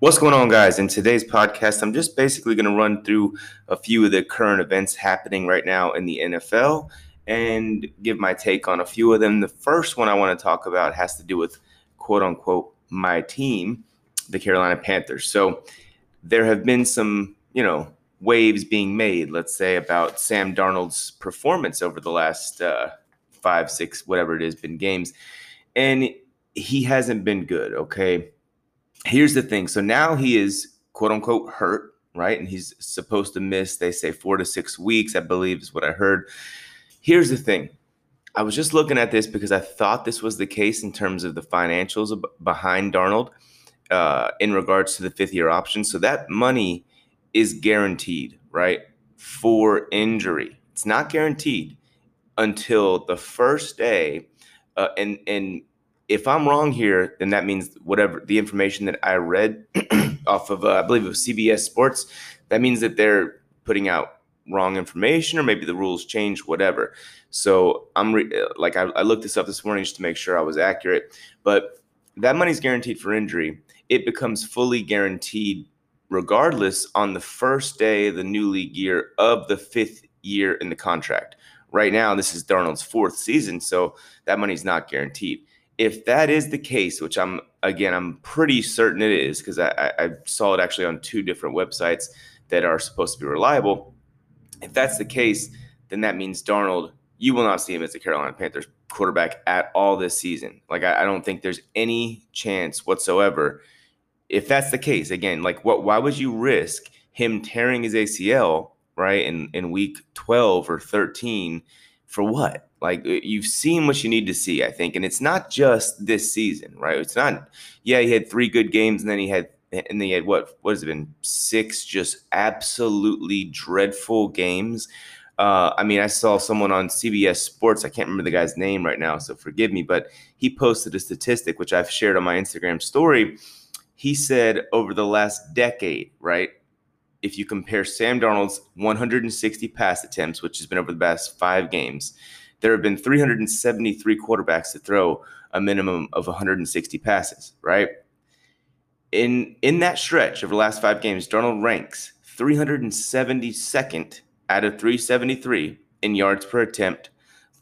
What's going on, guys? In today's podcast, I'm just basically going to run through a few of the current events happening right now in the NFL and give my take on a few of them. The first one I want to talk about has to do with quote unquote my team, the Carolina Panthers. So there have been some, you know, waves being made, let's say, about Sam Darnold's performance over the last uh, five, six, whatever it has been games. And he hasn't been good, okay? Here's the thing. So now he is quote unquote hurt, right? And he's supposed to miss, they say, four to six weeks, I believe is what I heard. Here's the thing. I was just looking at this because I thought this was the case in terms of the financials behind Darnold uh, in regards to the fifth year option. So that money is guaranteed, right? For injury. It's not guaranteed until the first day. Uh, and and if I'm wrong here, then that means whatever the information that I read off of, uh, I believe it was CBS Sports, that means that they're putting out wrong information or maybe the rules change, whatever. So I'm re- like, I, I looked this up this morning just to make sure I was accurate, but that money's guaranteed for injury. It becomes fully guaranteed regardless on the first day of the new league year of the fifth year in the contract. Right now, this is Darnold's fourth season, so that money's not guaranteed if that is the case, which I'm again, I'm pretty certain it is because I, I, saw it actually on two different websites that are supposed to be reliable. If that's the case, then that means Darnold, you will not see him as a Carolina Panthers quarterback at all this season. Like I, I don't think there's any chance whatsoever. If that's the case, again, like what why would you risk him tearing his ACL right in, in week 12 or 13 for what? Like you've seen what you need to see, I think, and it's not just this season, right? It's not. Yeah, he had three good games, and then he had, and then he had what? What has it been? Six just absolutely dreadful games. Uh, I mean, I saw someone on CBS Sports. I can't remember the guy's name right now, so forgive me. But he posted a statistic which I've shared on my Instagram story. He said over the last decade, right? If you compare Sam Darnold's 160 pass attempts, which has been over the past five games, there have been 373 quarterbacks to throw a minimum of 160 passes, right? In in that stretch of the last five games, Darnold ranks 372nd out of 373 in yards per attempt,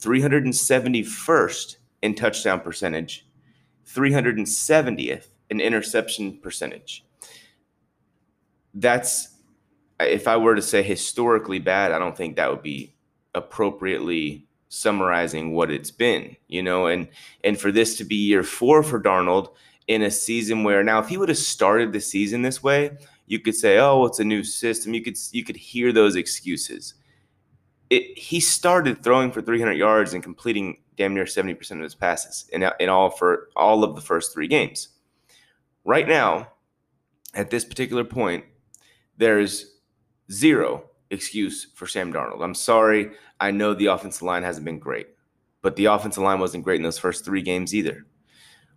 371st in touchdown percentage, 370th in interception percentage. That's if I were to say historically bad, I don't think that would be appropriately summarizing what it's been, you know, and and for this to be year four for Darnold in a season where now if he would have started the season this way, you could say, oh, it's a new system. You could you could hear those excuses. It, he started throwing for 300 yards and completing damn near 70% of his passes in, in all for all of the first three games. Right now, at this particular point, there's zero excuse for Sam Darnold. I'm sorry. I know the offensive line hasn't been great, but the offensive line wasn't great in those first three games either.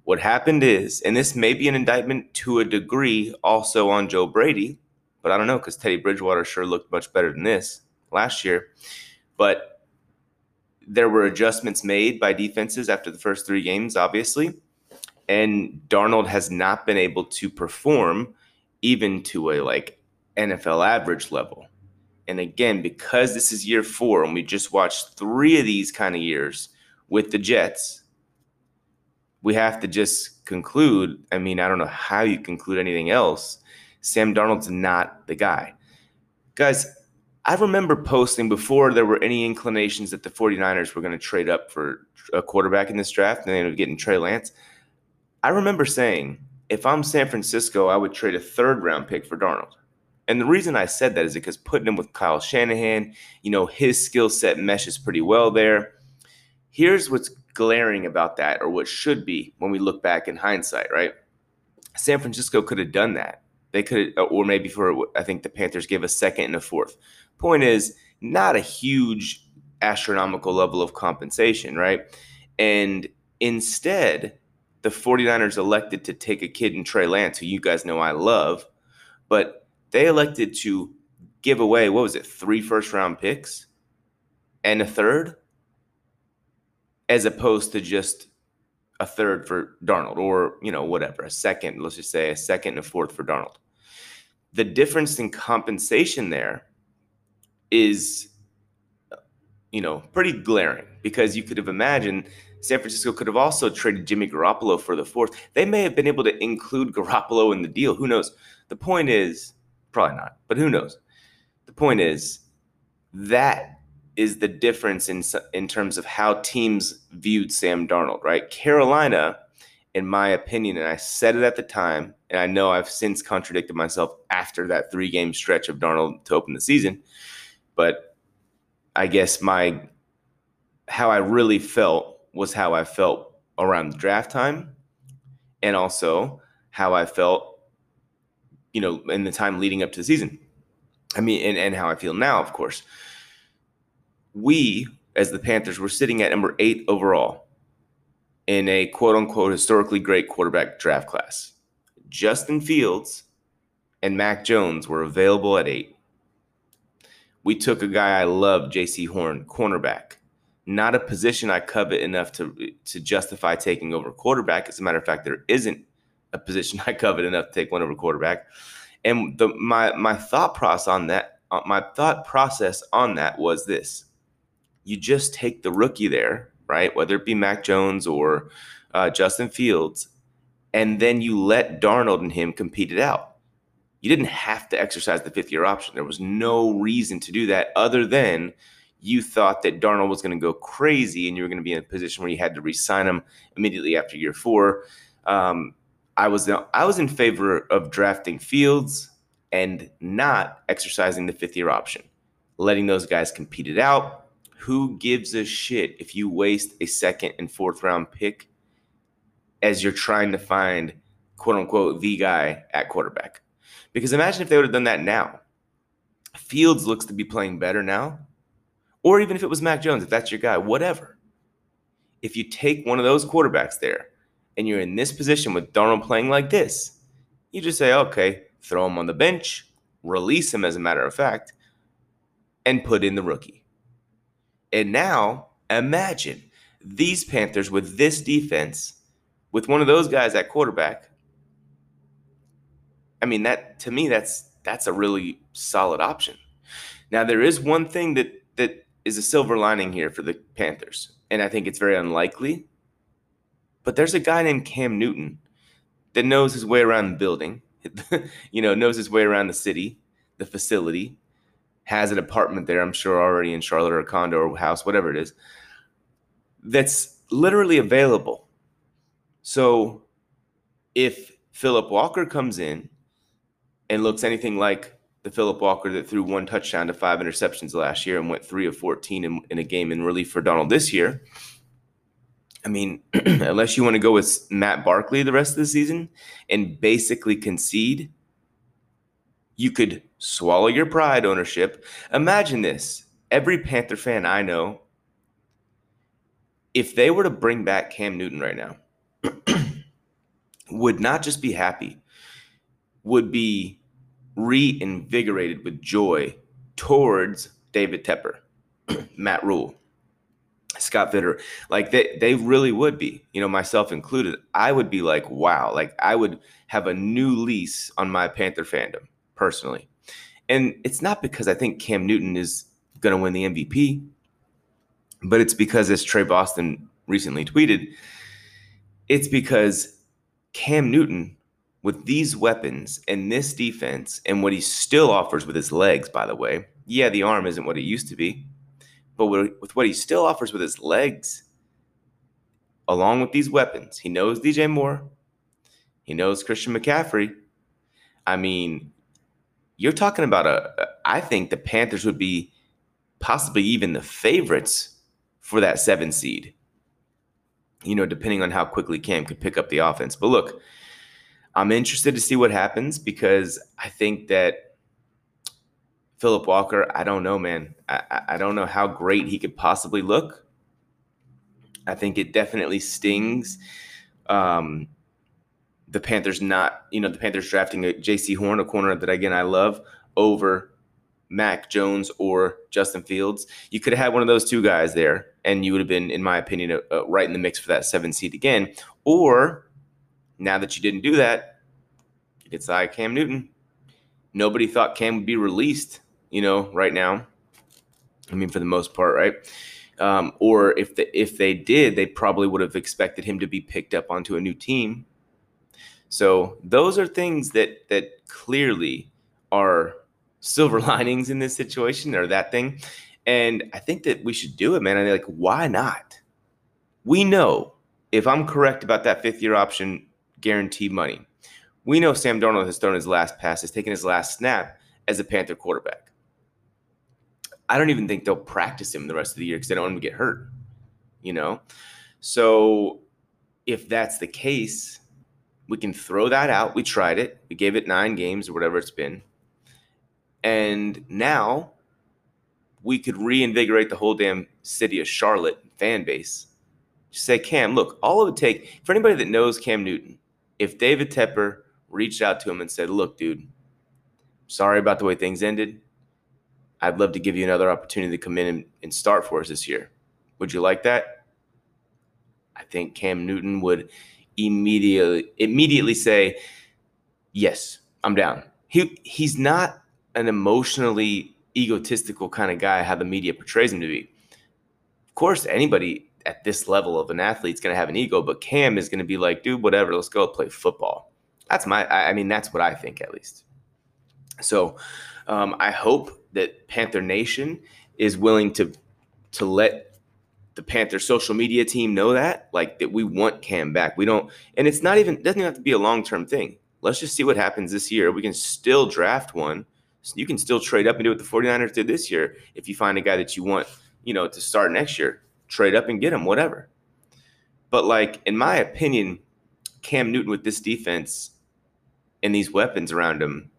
What happened is, and this may be an indictment to a degree also on Joe Brady, but I don't know because Teddy Bridgewater sure looked much better than this last year. But there were adjustments made by defenses after the first three games, obviously. And Darnold has not been able to perform even to a like NFL average level. And again, because this is year four, and we just watched three of these kind of years with the Jets, we have to just conclude. I mean, I don't know how you conclude anything else. Sam Darnold's not the guy. Guys, I remember posting before there were any inclinations that the 49ers were going to trade up for a quarterback in this draft and they ended up getting Trey Lance. I remember saying, if I'm San Francisco, I would trade a third round pick for Darnold. And the reason I said that is because putting him with Kyle Shanahan, you know, his skill set meshes pretty well there. Here's what's glaring about that, or what should be when we look back in hindsight, right? San Francisco could have done that. They could, or maybe for, I think the Panthers gave a second and a fourth. Point is, not a huge astronomical level of compensation, right? And instead, the 49ers elected to take a kid in Trey Lance, who you guys know I love, but they elected to give away what was it, three first round picks and a third, as opposed to just a third for Darnold, or you know whatever, a second. Let's just say a second and a fourth for Darnold. The difference in compensation there is, you know, pretty glaring because you could have imagined San Francisco could have also traded Jimmy Garoppolo for the fourth. They may have been able to include Garoppolo in the deal. Who knows? The point is, probably not, but who knows? The point is that is the difference in in terms of how teams viewed Sam Darnold, right? Carolina, in my opinion, and I said it at the time, and I know I've since contradicted myself after that three game stretch of Darnold to open the season, but I guess my how I really felt was how I felt around the draft time and also how I felt, you know, in the time leading up to the season. I mean, and, and how I feel now, of course. We, as the Panthers, were sitting at number eight overall in a quote unquote historically great quarterback draft class. Justin Fields and Mac Jones were available at eight. We took a guy I love, Jaycee Horn, cornerback not a position I covet enough to to justify taking over quarterback. As a matter of fact, there isn't a position I covet enough to take one over quarterback. And the my my thought process on that uh, my thought process on that was this: you just take the rookie there, right? Whether it be Mac Jones or uh, Justin Fields, and then you let Darnold and him compete it out. You didn't have to exercise the fifth year option. There was no reason to do that other than you thought that Darnold was going to go crazy and you were going to be in a position where you had to re-sign him immediately after year four. Um, I was I was in favor of drafting Fields and not exercising the fifth year option, letting those guys compete it out. Who gives a shit if you waste a second and fourth round pick as you're trying to find quote unquote the guy at quarterback? Because imagine if they would have done that now. Fields looks to be playing better now or even if it was Mac Jones, if that's your guy, whatever. If you take one of those quarterbacks there and you're in this position with Darnold playing like this, you just say, okay, throw him on the bench, release him as a matter of fact, and put in the rookie. And now imagine these Panthers with this defense, with one of those guys at quarterback. I mean, that to me, that's that's a really solid option. Now, there is one thing that that is a silver lining here for the Panthers. And I think it's very unlikely. But there's a guy named Cam Newton that knows his way around the building, you know, knows his way around the city, the facility, has an apartment there, I'm sure already in Charlotte or a condo or house, whatever it is, that's literally available. So if Philip Walker comes in and looks anything like the Philip Walker that threw one touchdown to five interceptions last year and went three of 14 in, in a game in relief for Darnold this year. I mean, unless you want to go with Matt Barkley the rest of the season and basically concede, you could swallow your pride ownership. Imagine this every Panther fan I know, if they were to bring back Cam Newton right now, would not just be happy, would be reinvigorated with joy towards David Tepper, Matt Rhule, Scott Fitterer. Like they, they really would be, you know, myself included. I would be like, wow, like I would have a new lease on my Panther fandom personally. And it's not because I think Cam Newton is going to win the MVP, but it's because, as Trey Boston recently tweeted, it's because Cam Newton with these weapons and this defense and what he still offers with his legs, by the way, yeah, the arm isn't what it used to be, but with what he still offers with his legs, along with these weapons, he knows DJ Moore, he knows Christian McCaffrey. I mean, you're talking about a. I think the Panthers would be possibly even the favorites for that seven seed. You know, depending on how quickly Cam could pick up the offense. But look, I'm interested to see what happens because I think that Philip Walker, I don't know, man. I, I don't know how great he could possibly look. I think it definitely stings. Um, the Panthers not, you know, the Panthers drafting a Jaycee Horn, a corner that again I love, over Mac Jones or Justin Fields. You could have had one of those two guys there, and you would have been, in my opinion, uh, uh, right in the mix for that seven seed again. Or now that you didn't do that, you decide Cam Newton. Nobody thought Cam would be released, you know, right now. I mean, for the most part, right? Um, or if the, if they did, they probably would have expected him to be picked up onto a new team. So those are things that that clearly are silver linings in this situation or that thing. And I think that we should do it, man. I mean, like, why not? We know if I'm correct about that fifth year option guaranteed money, we know Sam Darnold has thrown his last pass, has taken his last snap as a Panther quarterback. I don't even think they'll practice him the rest of the year because they don't want him to get hurt, you know? So if that's the case, we can throw that out. We tried it. We gave it nine games or whatever it's been. And now we could reinvigorate the whole damn city of Charlotte fan base. Just say, Cam, look, all it would take for anybody that knows Cam Newton, if David Tepper reached out to him and said, Look, dude, sorry about the way things ended. I'd love to give you another opportunity to come in and, and start for us this year. Would you like that? I think Cam Newton would immediately immediately say, Yes, I'm down. He he's not an emotionally egotistical kind of guy how the media portrays him to be. Of course, anybody at this level of an athlete is going to have an ego, but Cam is going to be like, dude, whatever, let's go play football. That's my, I mean, that's what I think at least. So um, I hope that Panther Nation is willing to to let the Panther social media team know that, like that we want Cam back. We don't, and it's not even doesn't even have to be a long term thing. Let's just see what happens this year. We can still draft one. So you can still trade up and do what the 49ers did this year if you find a guy that you want, you know, to start next year. Trade up and get him, whatever. But like in my opinion, Cam Newton with this defense and these weapons around him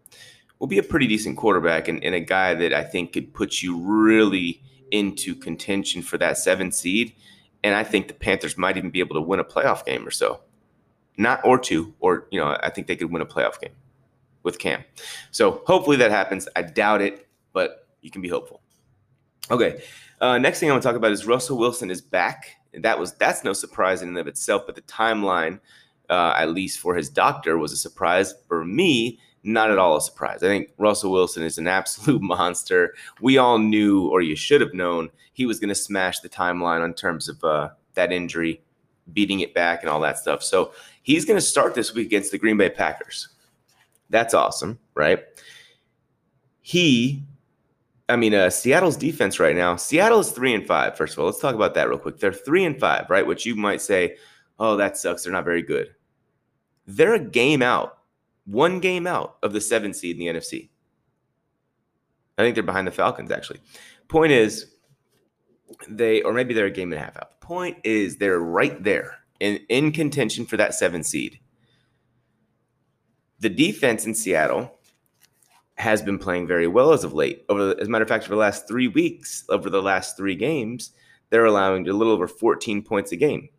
will be a pretty decent quarterback and, and a guy that I think could put you really into contention for that seven seed. And I think the Panthers might even be able to win a playoff game or so. Not or two, or you know, I think they could win a playoff game with Cam. So hopefully that happens. I doubt it, but you can be hopeful. Okay. Uh, next thing I want to talk about is Russell Wilson is back. That was that's no surprise in and of itself, but the timeline, uh, at least for his doctor, was a surprise. For me, not at all a surprise. I think Russell Wilson is an absolute monster. We all knew, or you should have known, he was going to smash the timeline in terms of uh, that injury, beating it back, and all that stuff. So he's going to start this week against the Green Bay Packers. That's awesome, right? He, I mean, uh, Seattle's defense right now. Seattle is three and five. First of all, let's talk about that real quick. They're three and five, right? Which you might say, oh, that sucks. They're not very good. They're a game out one game out of the seven seed in the NFC. I think they're behind the Falcons, actually. Point is, they, or maybe they're a game and a half out. Point is, they're right there in, in contention for that seven seed. The defense in Seattle has been playing very well as of late. Over, as a matter of fact, for the last three weeks, over the last three games, they're allowing a little over 14 points a game.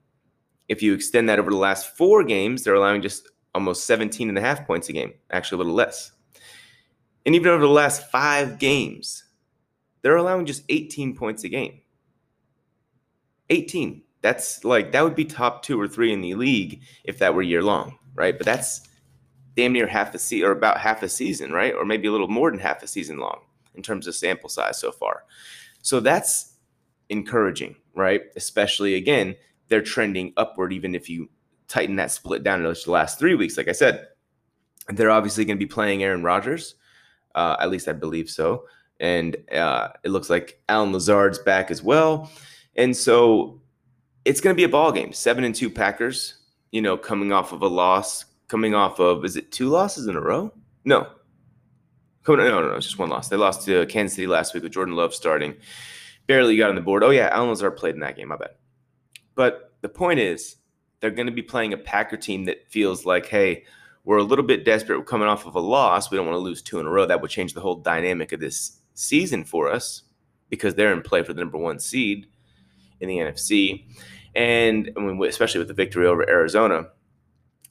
If you extend that over the last four games, they're allowing just almost 17 and a half points a game, actually a little less. And even over the last five games, they're allowing just 18 points a game. 18. That's like, that would be top two or three in the league if that were year long, right? But that's damn near half a season or about half a season, right? Or maybe a little more than half a season long in terms of sample size so far. So that's encouraging, right? Especially again, they're trending upward, even if you tighten that split down in the last three weeks. Like I said, they're obviously going to be playing Aaron Rodgers. Uh, at least I believe so. And uh, it looks like Allen Lazard's back as well. And so it's going to be a ball game. Seven and two Packers, you know, coming off of a loss, coming off of, is it two losses in a row? No. No, no, no, it's just one loss. They lost to Kansas City last week with Jordan Love starting. Barely got on the board. Oh, yeah, Allen Lazard played in that game. My bad. But the point is, they're going to be playing a Packer team that feels like, hey, we're a little bit desperate. We're coming off of a loss. We don't want to lose two in a row. That would change the whole dynamic of this season for us because they're in play for the number one seed in the NFC. And I mean, especially with the victory over Arizona.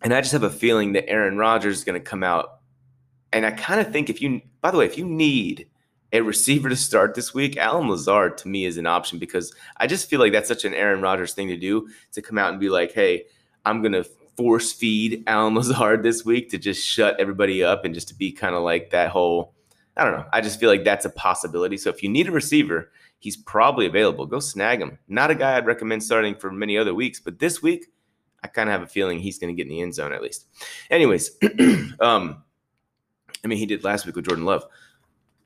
And I just have a feeling that Aaron Rodgers is going to come out. And I kind of think if you, by the way, if you need a receiver to start this week, Allen Lazard to me is an option because I just feel like that's such an Aaron Rodgers thing to do to come out and be like, hey, I'm going to force feed Allen Lazard this week to just shut everybody up and just to be kind of like that whole. I don't know. I just feel like that's a possibility. So if you need a receiver, he's probably available. Go snag him. Not a guy I'd recommend starting for many other weeks, but this week, I kind of have a feeling he's going to get in the end zone at least. Anyways, um, I mean, he did last week with Jordan Love.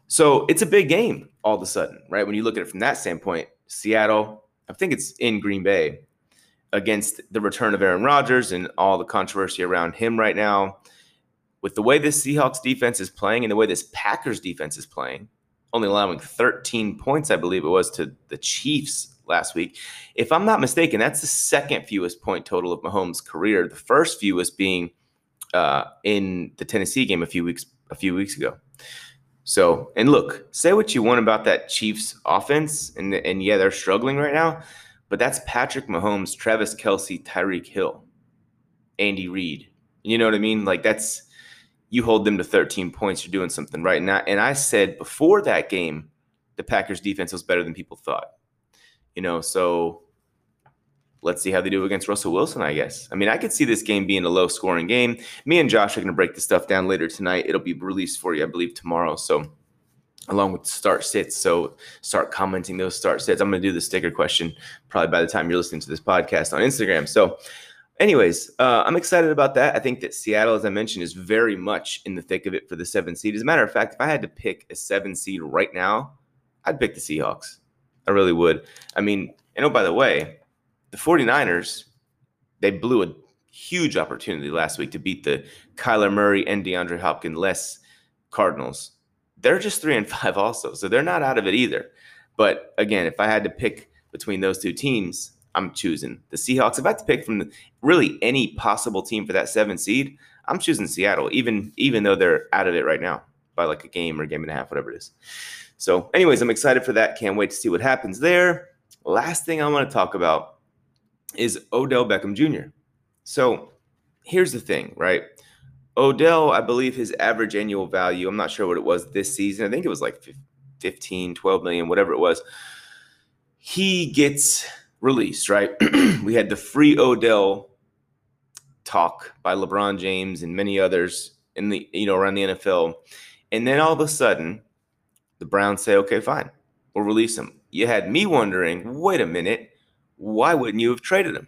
So it's a big game all of a sudden, right? When you look at it from that standpoint, Seattle, I think it's in Green Bay against the return of Aaron Rodgers and all the controversy around him right now. With the way this Seahawks defense is playing and the way this Packers defense is playing, only allowing 13 points, I believe it was, to the Chiefs last week. If I'm not mistaken, that's the second fewest point total of Mahomes' career. The first fewest being uh, in the Tennessee game a few weeks a few weeks ago. So, and look, say what you want about that Chiefs offense, and and yeah, they're struggling right now, but that's Patrick Mahomes, Travis Kelce, Tyreek Hill, Andy Reid. You know what I mean? Like that's you hold them to 13 points, you're doing something right. now. and I said before that game, the Packers defense was better than people thought. You know, so let's see how they do against Russell Wilson, I guess. I mean, I could see this game being a low scoring game. Me and Josh are going to break the stuff down later tonight. It'll be released for you, I believe, tomorrow. So, along with start sits. So, start commenting those start sits. I'm going to do the sticker question probably by the time you're listening to this podcast on Instagram. So, anyways, uh, I'm excited about that. I think that Seattle, as I mentioned, is very much in the thick of it for the seven seed. As a matter of fact, if I had to pick a seven seed right now, I'd pick the Seahawks. I really would. I mean, and oh, by the way, the 49ers, they blew a huge opportunity last week to beat the Kyler Murray and DeAndre Hopkins less Cardinals. They're just three and five also, so they're not out of it either. But again, if I had to pick between those two teams, I'm choosing the Seahawks. If I had to pick from the, really any possible team for that seven seed, I'm choosing Seattle, even even though they're out of it right now by like a game or a game and a half, whatever it is. So, anyways, I'm excited for that. Can't wait to see what happens there. Last thing I want to talk about is Odell Beckham Jr. So here's the thing, right? Odell, I believe his average annual value, I'm not sure what it was this season. I think it was like 15, 12 million, whatever it was. He gets released, right? we had the free Odell talk by LeBron James and many others in the, you know, around the NFL. And then all of a sudden, the Browns say, okay, fine, we'll release him. You had me wondering, wait a minute, why wouldn't you have traded him?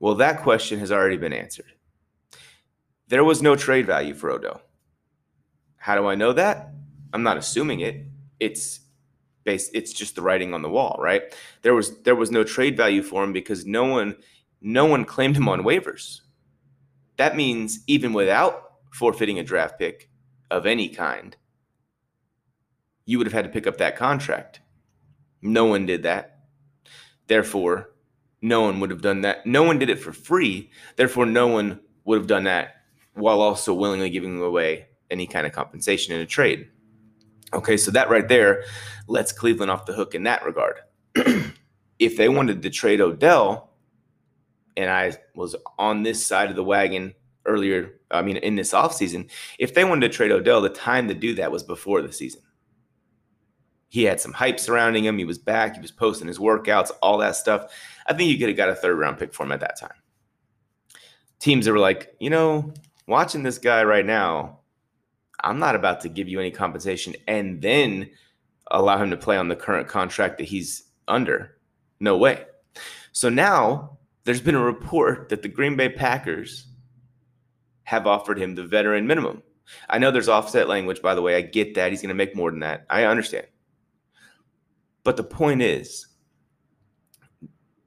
Well, that question has already been answered. There was no trade value for Odell. How do I know that? I'm not assuming it. It's based it's just the writing on the wall, right? There was there was no trade value for him because no one no one claimed him on waivers. That means even without forfeiting a draft pick of any kind, you would have had to pick up that contract. No one did that. Therefore, no one would have done that. No one did it for free. Therefore, no one would have done that while also willingly giving away any kind of compensation in a trade. Okay, so that right there lets Cleveland off the hook in that regard. if they wanted to trade Odell, and I was on this side of the wagon earlier, I mean, in this offseason, if they wanted to trade Odell, the time to do that was before the season. He had some hype surrounding him. He was back. He was posting his workouts, all that stuff. I think you could have got a third round pick for him at that time. Teams that were like, you know, watching this guy right now, I'm not about to give you any compensation and then allow him to play on the current contract that he's under. No way. So now there's been a report that the Green Bay Packers have offered him the veteran minimum. I know there's offset language, by the way. I get that. He's going to make more than that. I understand. But the point is,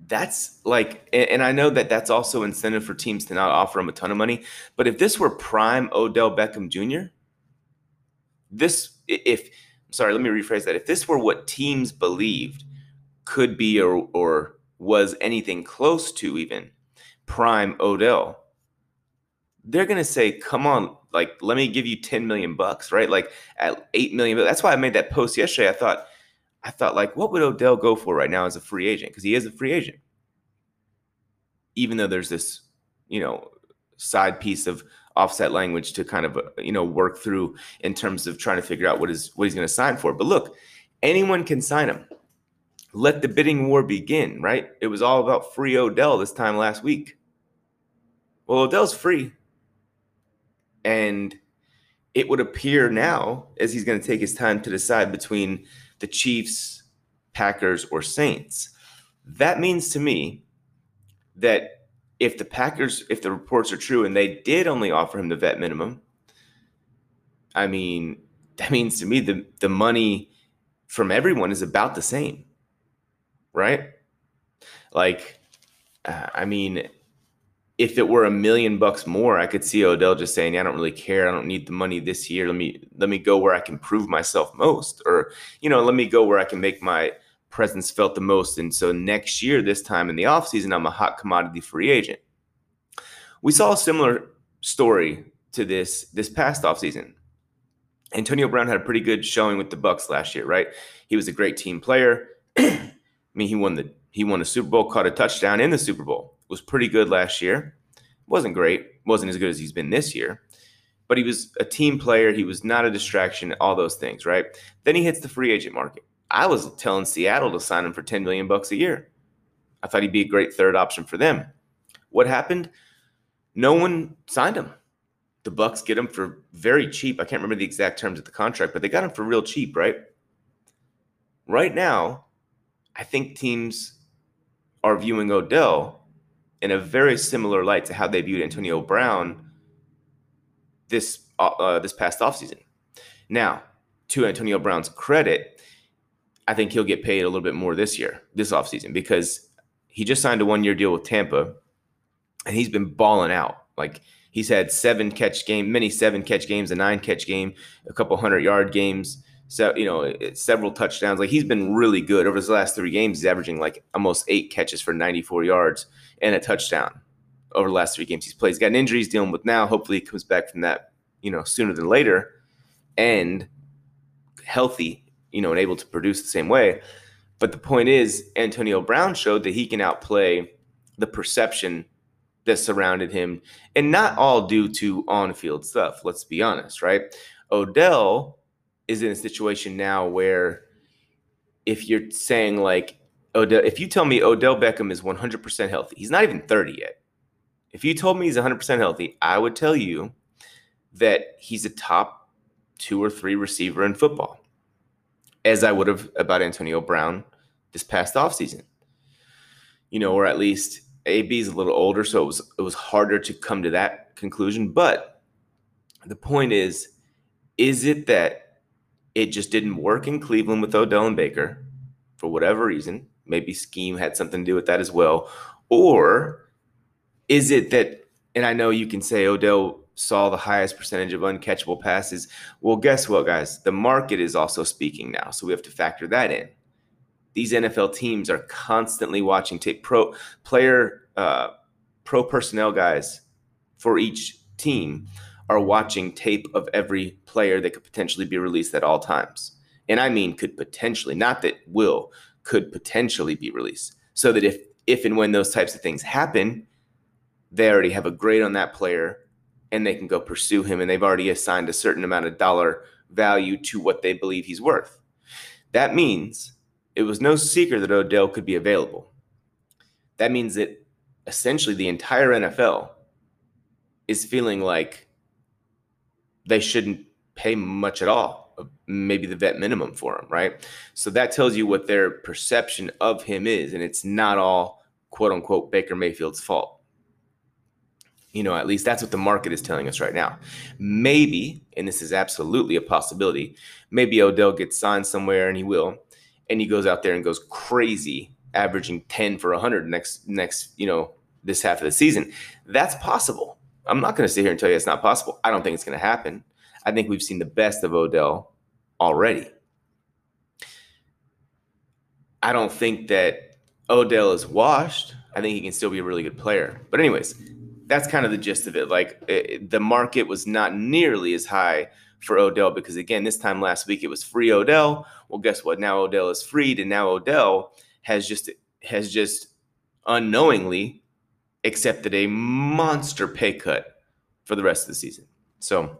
that's like, and I know that that's also incentive for teams to not offer him a ton of money. But if this were prime Odell Beckham Jr., this, if, sorry, let me rephrase that. If this were what teams believed could be or, or was anything close to even prime Odell, they're going to say, come on, like, let me give you 10 million bucks, right? Like at 8 million. That's why I made that post yesterday. I thought, I thought like, what would Odell go for right now as a free agent? Because he is a free agent. Even though there's this, you know, side piece of offset language to kind of uh, you know work through in terms of trying to figure out what is what he's going to sign for. But look, anyone can sign him. Let the bidding war begin, right? It was all about free Odell this time last week. Well, Odell's free. And it would appear now, as he's going to take his time to decide between the Chiefs, Packers, or Saints. That means to me that if the Packers, if the reports are true and they did only offer him the vet minimum, I mean, that means to me the, the money from everyone is about the same, right? Like, uh, I mean, if it were a million bucks more, I could see Odell just saying, "I don't really care. I don't need the money this year. Let me let me go where I can prove myself most, or you know, let me go where I can make my presence felt the most." And so next year, this time in the offseason, I'm a hot commodity free agent. We saw a similar story to this this past offseason. Antonio Brown had a pretty good showing with the Bucs last year, right? He was a great team player. I mean, he won the he won a Super Bowl, caught a touchdown in the Super Bowl was pretty good last year. Wasn't great, wasn't as good as he's been this year, but he was a team player. He was not a distraction, all those things, right? Then he hits the free agent market. I was telling Seattle to sign him for 10 million bucks a year. I thought he'd be a great third option for them. What happened? No one signed him. The Bucs get him for very cheap. I can't remember the exact terms of the contract, but they got him for real cheap, right? Right now, I think teams are viewing Odell in a very similar light to how they viewed Antonio Brown this uh, uh, this past offseason. Now, to Antonio Brown's credit, I think he'll get paid a little bit more this year, this offseason, because he just signed a one year deal with Tampa and he's been balling out. Like he's had seven catch game, many seven catch games, a nine catch game, a couple hundred yard games so you know several touchdowns. Like he's been really good over his last three games. He's averaging like almost eight catches for 94 yards and a touchdown over the last three games he's played. He's got an injury he's dealing with now. Hopefully, he comes back from that you know sooner than later and healthy, you know, and able to produce the same way. But the point is, Antonio Brown showed that he can outplay the perception that surrounded him, and not all due to on-field stuff. Let's be honest, right? Odell is in a situation now where if you're saying like Odell, if you tell me Odell Beckham is 100% healthy, he's not even 30 yet. If you told me he's 100% healthy, I would tell you that he's a top two or three receiver in football, as I would have about Antonio Brown this past offseason. You know, or at least AB is a little older, so it was it was harder to come to that conclusion. But the point is, is it that it just didn't work in Cleveland with Odell and Baker for whatever reason. Maybe scheme had something to do with that as well. Or is it that, and I know you can say Odell saw the highest percentage of uncatchable passes. Well, guess what, guys? The market is also speaking now. So we have to factor that in. These NFL teams are constantly watching tape pro player, uh, pro personnel guys for each team are watching tape of every player that could potentially be released at all times. And I mean could potentially, not that will, could potentially be released. So that if if and when those types of things happen, they already have a grade on that player and they can go pursue him and they've already assigned a certain amount of dollar value to what they believe he's worth. That means it was no secret that Odell could be available. That means that essentially the entire NFL is feeling like they shouldn't pay much at all, maybe the vet minimum for him, right? So that tells you what their perception of him is, and it's not all quote unquote Baker Mayfield's fault. You know, at least that's what the market is telling us right now. Maybe, and this is absolutely a possibility, maybe Odell gets signed somewhere and he will, and he goes out there and goes crazy, averaging 10 for 100 next next, you know, this half of the season. That's possible. I'm not going to sit here and tell you it's not possible. I don't think it's going to happen. I think we've seen the best of Odell already. I don't think that Odell is washed. I think he can still be a really good player. But, anyways, that's kind of the gist of it. Like, it, the market was not nearly as high for Odell because, again, this time last week it was free Odell. Well, guess what? Now Odell is freed, and now Odell has just has just unknowingly accepted a monster pay cut for the rest of the season. So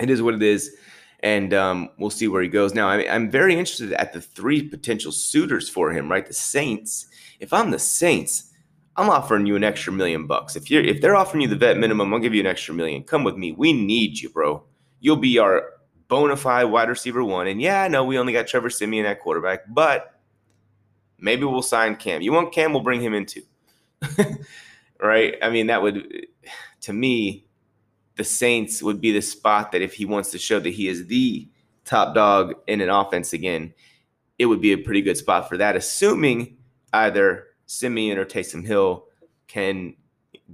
it is what it is. And um, we'll see where he goes. Now, I'm very interested at the three potential suitors for him, right? The Saints. If I'm the Saints, I'm offering you an extra million bucks. If you're if they're offering you the vet minimum, I'll give you an extra million. Come with me. We need you, bro. You'll be our bona fide wide receiver one. And yeah, I know we only got Trevor Siemian at quarterback, but maybe we'll sign Cam. You want Cam, we'll bring him in too. right? I mean, that would to me, the Saints would be the spot that if he wants to show that he is the top dog in an offense again, it would be a pretty good spot for that, assuming either Siemian or Taysom Hill can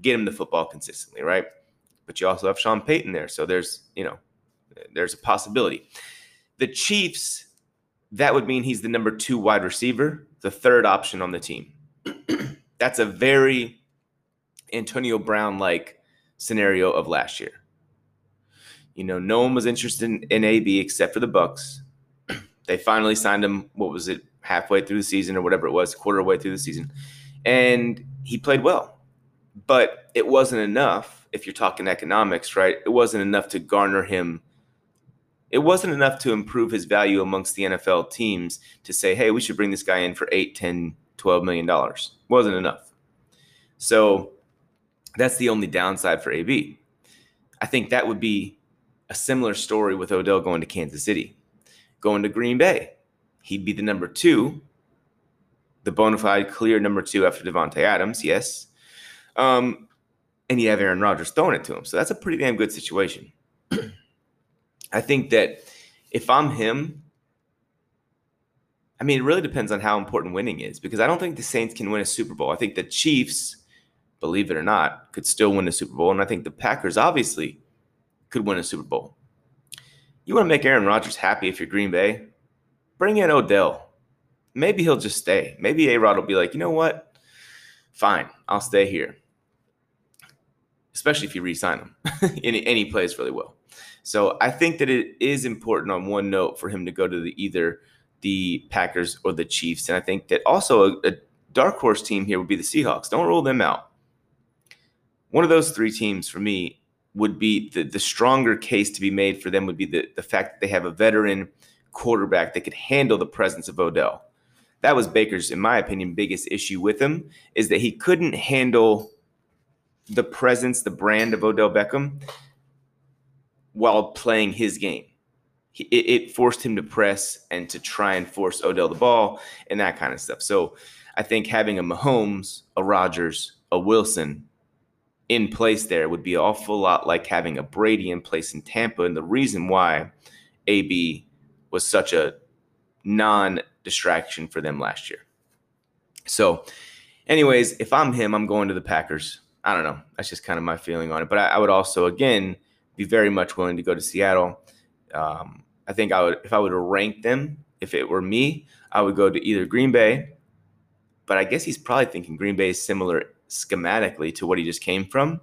get him the football consistently, right? But you also have Sean Payton there. So there's, you know, there's a possibility. The Chiefs, that would mean he's the number two wide receiver, the third option on the team. That's a very Antonio Brown like scenario of last year. You know, no one was interested in, AB except for the Bucs. they finally signed him. What was it? Halfway through the season or whatever it was, quarter way through the season, and he played well. But it wasn't enough. If you're talking economics, right? It wasn't enough to garner him it wasn't enough to improve his value amongst the NFL teams to say, hey, we should bring this guy in for 8, 10, 12 million dollars. Wasn't enough. So that's the only downside for AB. I think that would be a similar story with Odell going to Kansas City. Going to Green Bay, he'd be the number two, the bona fide clear number two after Davante Adams, yes. Um, and you have Aaron Rodgers throwing it to him. So that's a pretty damn good situation. I think that if I'm him, I mean, it really depends on how important winning is because I don't think the Saints can win a Super Bowl. I think the Chiefs, believe it or not, could still win a Super Bowl. And I think the Packers obviously could win a Super Bowl. You want to make Aaron Rodgers happy if you're Green Bay? Bring in Odell. Maybe he'll just stay. Maybe A Rod will be like, you know what? Fine, I'll stay here. Especially if you re sign him and he plays really well. So I think that it is important on one note for him to go to the either the Packers or the Chiefs. And I think that also a, a dark horse team here would be the Seahawks. Don't rule them out. One of those three teams for me would be the, the stronger case to be made for them would be the, the fact that they have a veteran quarterback that could handle the presence of Odell. That was Baker's, in my opinion, biggest issue with him is that he couldn't handle the presence, the brand of Odell Beckham while playing his game. It, it forced him to press and to try and force Odell the ball and that kind of stuff. So I think having a Mahomes, a Rodgers, a Wilson in place there would be an awful lot like having a Brady in place in Tampa. And the reason why AB was such a non distraction for them last year. So, anyways, if I'm him, I'm going to the Packers. I don't know. That's just kind of my feeling on it. But I, I would also, again, be very much willing to go to Seattle. Um, I think I would, if I would rank them, if it were me, I would go to either Green Bay, but I guess he's probably thinking Green Bay is similar schematically to what he just came from.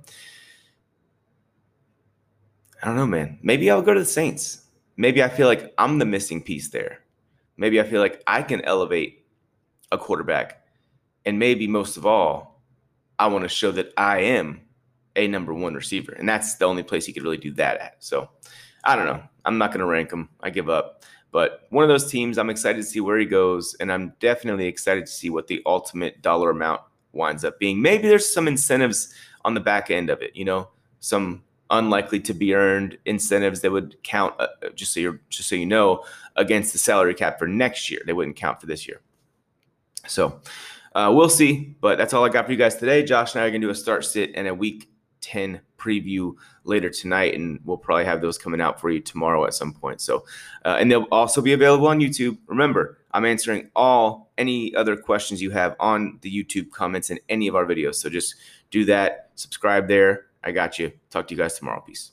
I don't know, man. Maybe I'll go to the Saints. Maybe I feel like I'm the missing piece there. Maybe I feel like I can elevate a quarterback. And maybe most of all, I want to show that I am a number one receiver. And that's the only place he could really do that at. So I don't know. I'm not going to rank him. I give up. But one of those teams, I'm excited to see where he goes. And I'm definitely excited to see what the ultimate dollar amount winds up being. Maybe there's some incentives on the back end of it, you know, some unlikely to be earned incentives that would count uh, just so you're just so you know against the salary cap for next year. They wouldn't count for this year. So uh, we'll see but that's all i got for you guys today. Josh and i are to do a start sit and a week 10 preview later tonight, and we'll probably have those coming out for you tomorrow at some point. So, uh, and they'll also be available on YouTube. Remember, I'm answering all any other questions you have on the YouTube comments in any of our videos. So just do that, subscribe there. I got you. Talk to you guys tomorrow. Peace.